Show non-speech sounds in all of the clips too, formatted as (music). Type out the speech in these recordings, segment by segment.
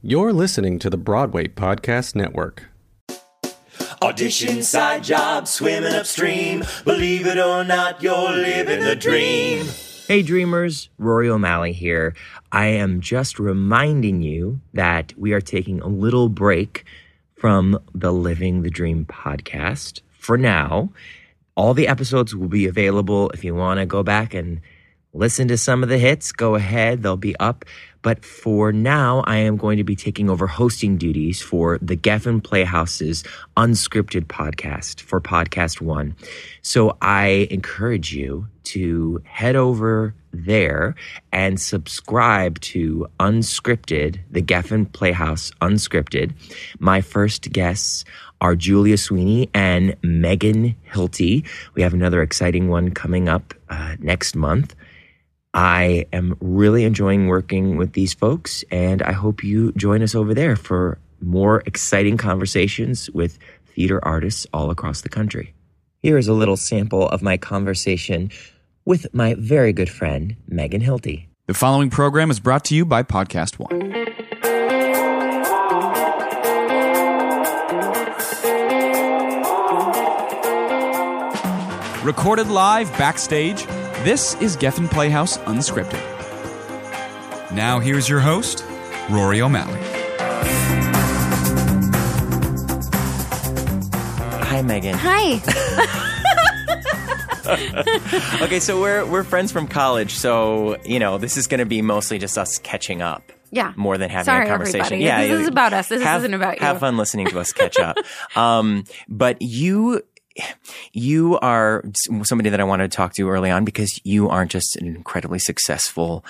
You're listening to the Broadway Podcast Network. Audition side job, swimming upstream. Believe it or not, you're living the dream. Hey dreamers, Rory O'Malley here. I am just reminding you that we are taking a little break from the Living the Dream podcast for now. All the episodes will be available if you want to go back and listen to some of the hits. Go ahead, they'll be up. But for now, I am going to be taking over hosting duties for the Geffen Playhouse's unscripted podcast for Podcast One. So I encourage you to head over there and subscribe to Unscripted, the Geffen Playhouse Unscripted. My first guests are Julia Sweeney and Megan Hilty. We have another exciting one coming up uh, next month. I am really enjoying working with these folks, and I hope you join us over there for more exciting conversations with theater artists all across the country. Here is a little sample of my conversation with my very good friend, Megan Hilty. The following program is brought to you by Podcast One. Recorded live backstage, this is Geffen Playhouse Unscripted. Now here's your host, Rory O'Malley. Hi, Megan. Hi. (laughs) Okay, so we're we're friends from college, so you know this is going to be mostly just us catching up. Yeah. more than having Sorry, a conversation. everybody. Yeah, This is about us. This have- isn't about you. Have fun listening to us catch up. (laughs) um, but you. You are somebody that I wanted to talk to early on because you aren't just an incredibly successful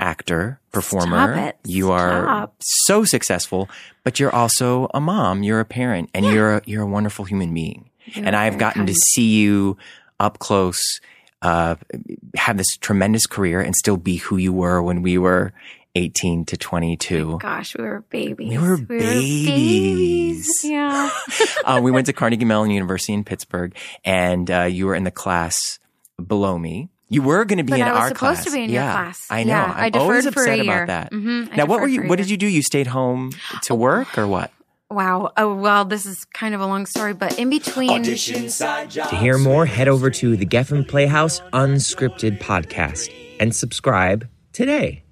actor, performer. You are Stop. so successful, but you're also a mom, you're a parent, and you're a, you're a wonderful human being. and I've gotten to see you up close, uh, have this tremendous career, and still be who you were when we were 18 to 22. Gosh, we were babies. We were babies. babies. Yeah. (laughs) uh, we went to Carnegie Mellon University in Pittsburgh, and uh, you were in the class below me. You were going to be But in I was our supposed class. to be in yeah, your class. I know. Yeah, I'm I deferred always for a upset year. about that. Mhm, now, what were you? What did you do? You stayed home to work, or what? wow. Oh, well, this is kind of a long story, but in between. Audition side job. To hear more, head over to the Geffen Playhouse Unscripted podcast and subscribe today.